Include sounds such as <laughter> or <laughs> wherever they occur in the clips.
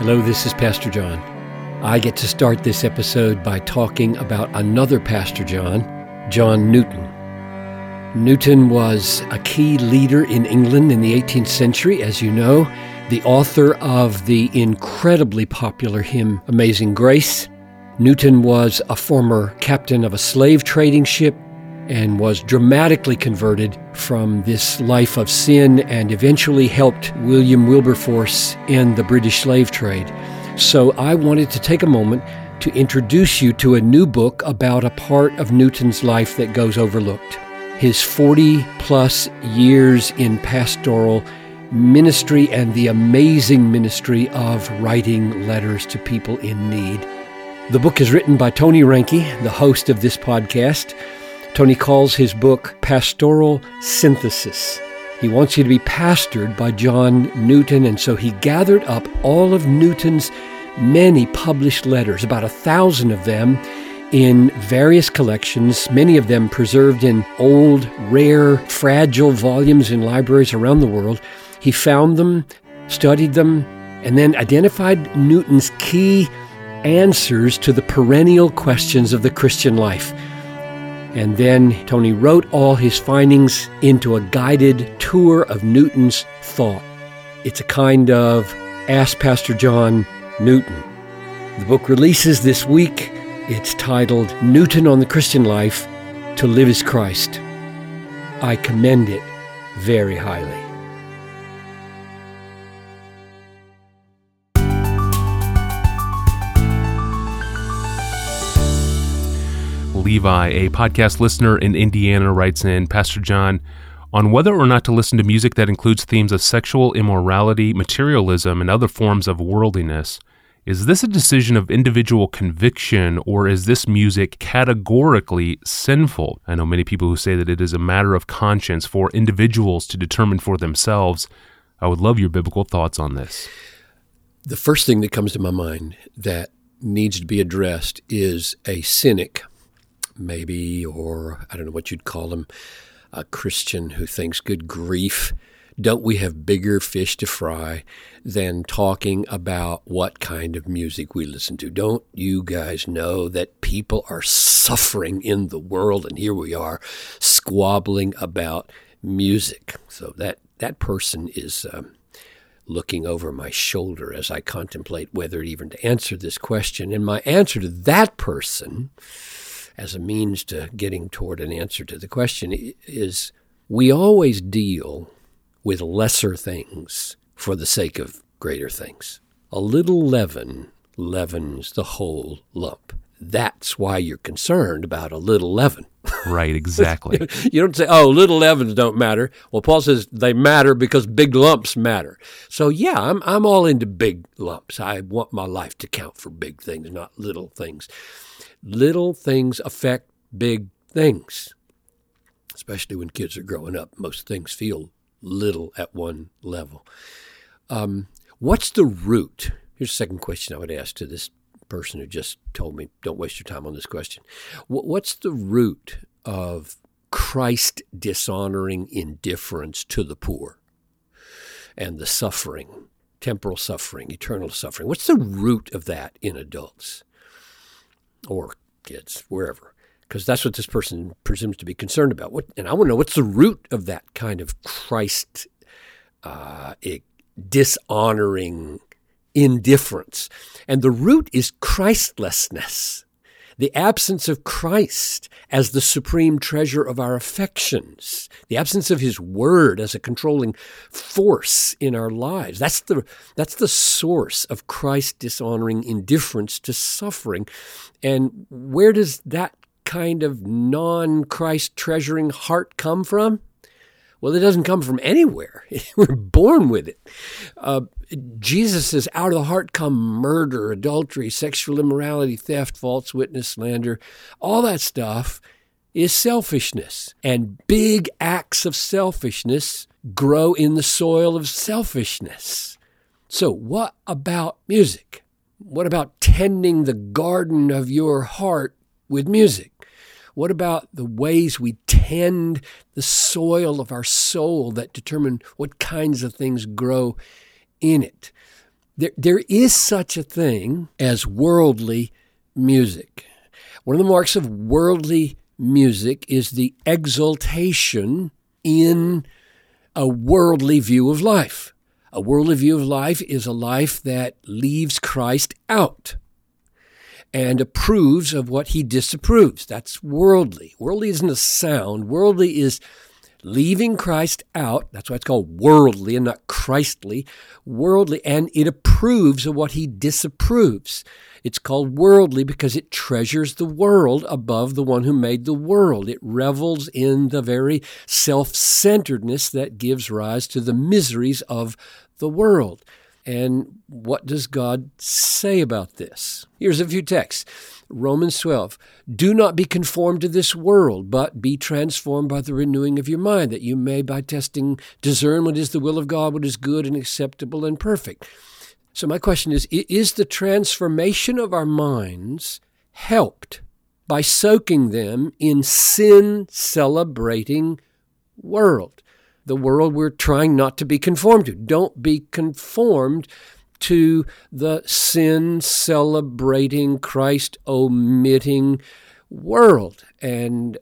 Hello, this is Pastor John. I get to start this episode by talking about another Pastor John, John Newton. Newton was a key leader in England in the 18th century, as you know, the author of the incredibly popular hymn Amazing Grace. Newton was a former captain of a slave trading ship and was dramatically converted from this life of sin and eventually helped William Wilberforce end the British slave trade. So I wanted to take a moment to introduce you to a new book about a part of Newton's life that goes overlooked. His 40 plus years in pastoral ministry and the amazing ministry of writing letters to people in need. The book is written by Tony Reinke, the host of this podcast. Tony calls his book Pastoral Synthesis. He wants you to be pastored by John Newton, and so he gathered up all of Newton's many published letters, about a thousand of them, in various collections, many of them preserved in old, rare, fragile volumes in libraries around the world. He found them, studied them, and then identified Newton's key answers to the perennial questions of the Christian life. And then Tony wrote all his findings into a guided tour of Newton's thought. It's a kind of Ask Pastor John Newton. The book releases this week. It's titled Newton on the Christian Life To Live Is Christ. I commend it very highly. Levi, a podcast listener in Indiana, writes in Pastor John, on whether or not to listen to music that includes themes of sexual immorality, materialism, and other forms of worldliness. Is this a decision of individual conviction or is this music categorically sinful? I know many people who say that it is a matter of conscience for individuals to determine for themselves. I would love your biblical thoughts on this. The first thing that comes to my mind that needs to be addressed is a cynic maybe, or I don't know what you'd call them, a Christian who thinks, good grief, don't we have bigger fish to fry than talking about what kind of music we listen to? Don't you guys know that people are suffering in the world, and here we are squabbling about music? So that that person is. Um, looking over my shoulder as I contemplate whether even to answer this question. And my answer to that person as a means to getting toward an answer to the question is we always deal with lesser things for the sake of greater things. A little leaven leavens the whole lump. That's why you're concerned about a little leaven. Right, exactly. <laughs> you don't say, oh, little leavens don't matter. Well, Paul says they matter because big lumps matter. So, yeah, I'm, I'm all into big lumps. I want my life to count for big things, not little things little things affect big things, especially when kids are growing up. Most things feel little at one level. Um, what's the root? Here's a second question I would ask to this person who just told me, don't waste your time on this question. What's the root of Christ dishonoring indifference to the poor and the suffering, temporal suffering, eternal suffering? What's the root of that in adults? or kids, wherever, because that's what this person presumes to be concerned about. What, and I want to know what's the root of that kind of Christ uh, dishonoring indifference. And the root is Christlessness the absence of Christ as the supreme treasure of our affections, the absence of His Word as a controlling force in our lives. That's the, that's the source of Christ dishonoring indifference to suffering. And where does that kind of non Christ treasuring heart come from? Well, it doesn't come from anywhere. <laughs> We're born with it. Uh, Jesus says, out of the heart come murder, adultery, sexual immorality, theft, false witness, slander. All that stuff is selfishness. And big acts of selfishness grow in the soil of selfishness. So, what about music? What about tending the garden of your heart with music? What about the ways we tend the soil of our soul that determine what kinds of things grow in it? There, there is such a thing as worldly music. One of the marks of worldly music is the exaltation in a worldly view of life. A worldly view of life is a life that leaves Christ out and approves of what he disapproves. That's worldly. Worldly isn't a sound. Worldly is leaving Christ out. That's why it's called worldly and not Christly. Worldly, and it approves of what he disapproves. It's called worldly because it treasures the world above the one who made the world. It revels in the very self centeredness that gives rise to the miseries of the world. And what does God say about this? Here's a few texts. Romans 12. Do not be conformed to this world, but be transformed by the renewing of your mind, that you may, by testing, discern what is the will of God, what is good and acceptable and perfect. So, my question is Is the transformation of our minds helped by soaking them in sin celebrating world? The world we're trying not to be conformed to. Don't be conformed to the sin celebrating, Christ omitting world. And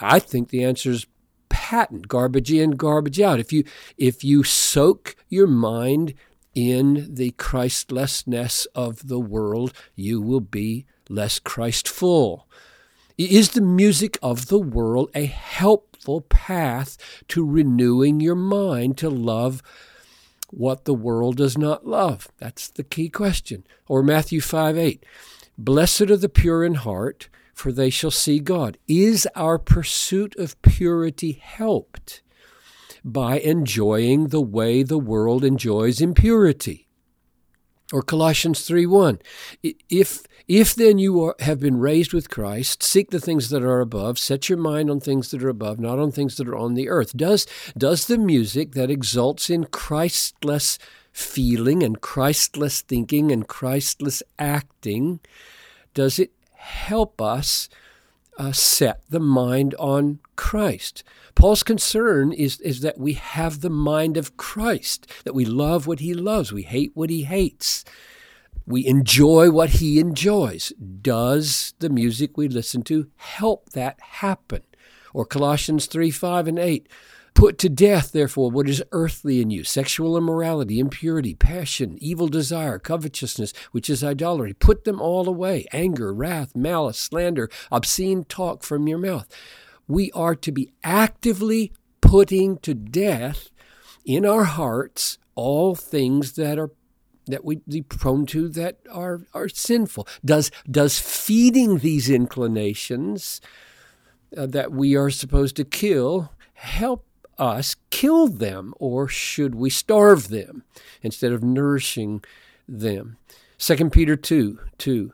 I think the answer is patent garbage in garbage out if you if you soak your mind in the Christlessness of the world, you will be less Christful. Is the music of the world a helpful path to renewing your mind to love what the world does not love? That's the key question. Or Matthew 5 8. Blessed are the pure in heart, for they shall see God. Is our pursuit of purity helped? by enjoying the way the world enjoys impurity. Or Colossians 3:1. If if then you are, have been raised with Christ, seek the things that are above, set your mind on things that are above, not on things that are on the earth. Does does the music that exalts in Christless feeling and Christless thinking and Christless acting, does it help us uh, set the mind on Christ. Paul's concern is, is that we have the mind of Christ, that we love what he loves, we hate what he hates, we enjoy what he enjoys. Does the music we listen to help that happen? Or Colossians 3 5 and 8. Put to death, therefore, what is earthly in you sexual immorality, impurity, passion, evil desire, covetousness, which is idolatry. Put them all away anger, wrath, malice, slander, obscene talk from your mouth. We are to be actively putting to death in our hearts all things that are that we be prone to that are are sinful. Does does feeding these inclinations uh, that we are supposed to kill help us kill them, or should we starve them instead of nourishing them? 2 Peter 2 2.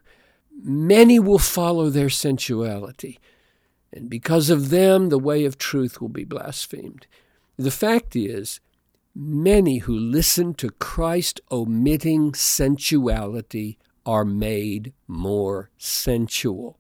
Many will follow their sensuality, and because of them, the way of truth will be blasphemed. The fact is, many who listen to Christ omitting sensuality are made more sensual.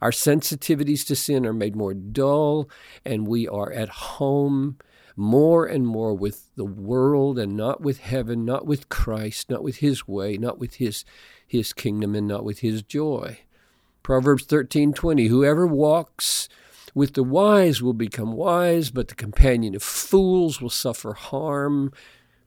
Our sensitivities to sin are made more dull, and we are at home more and more with the world and not with heaven, not with Christ, not with His way, not with His, His kingdom, and not with His joy. Proverbs 13:20 Whoever walks with the wise will become wise, but the companion of fools will suffer harm.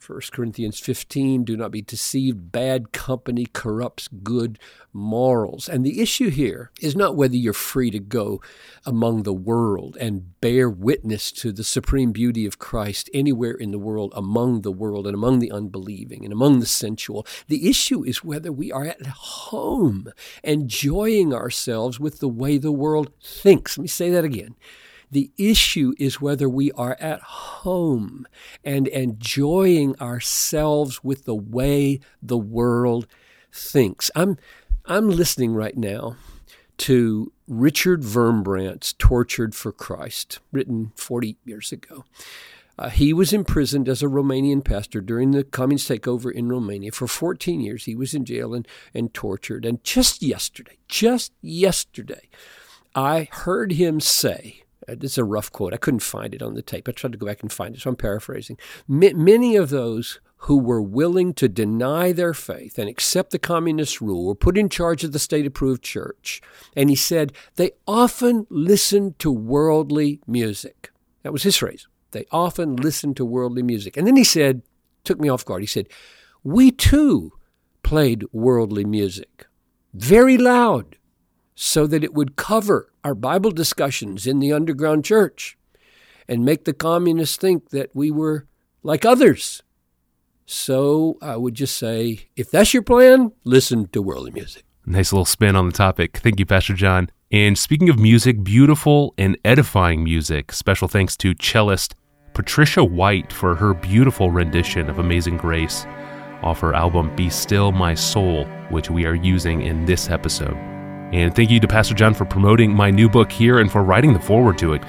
1 Corinthians 15, do not be deceived. Bad company corrupts good morals. And the issue here is not whether you're free to go among the world and bear witness to the supreme beauty of Christ anywhere in the world, among the world and among the unbelieving and among the sensual. The issue is whether we are at home enjoying ourselves with the way the world thinks. Let me say that again the issue is whether we are at home and enjoying ourselves with the way the world thinks. I'm, I'm listening right now to Richard Wurmbrand's Tortured for Christ, written 40 years ago. Uh, he was imprisoned as a Romanian pastor during the communist takeover in Romania. For 14 years, he was in jail and, and tortured. And just yesterday, just yesterday, I heard him say Uh, it's a rough quote. I couldn't find it on the tape. I tried to go back and find it, so I'm paraphrasing. M- many of those who were willing to deny their faith and accept the communist rule were put in charge of the state approved church. And he said they often listened to worldly music. That was his phrase. They often listened to worldly music. And then he said, took me off guard. He said, We too played worldly music very loud so that it would cover our Bible discussions in the underground church and make the communists think that we were like others. So I would just say, if that's your plan, listen to worldly music. Nice little spin on the topic. Thank you, Pastor John. And speaking of music, beautiful and edifying music, special thanks to cellist Patricia White for her beautiful rendition of Amazing Grace off her album Be Still My Soul, which we are using in this episode. And thank you to Pastor John for promoting my new book here and for writing the foreword to it.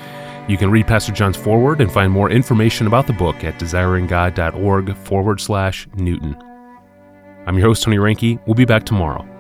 You can read Pastor John's foreword and find more information about the book at desiringgod.org forward slash Newton. I'm your host, Tony Reinke. We'll be back tomorrow.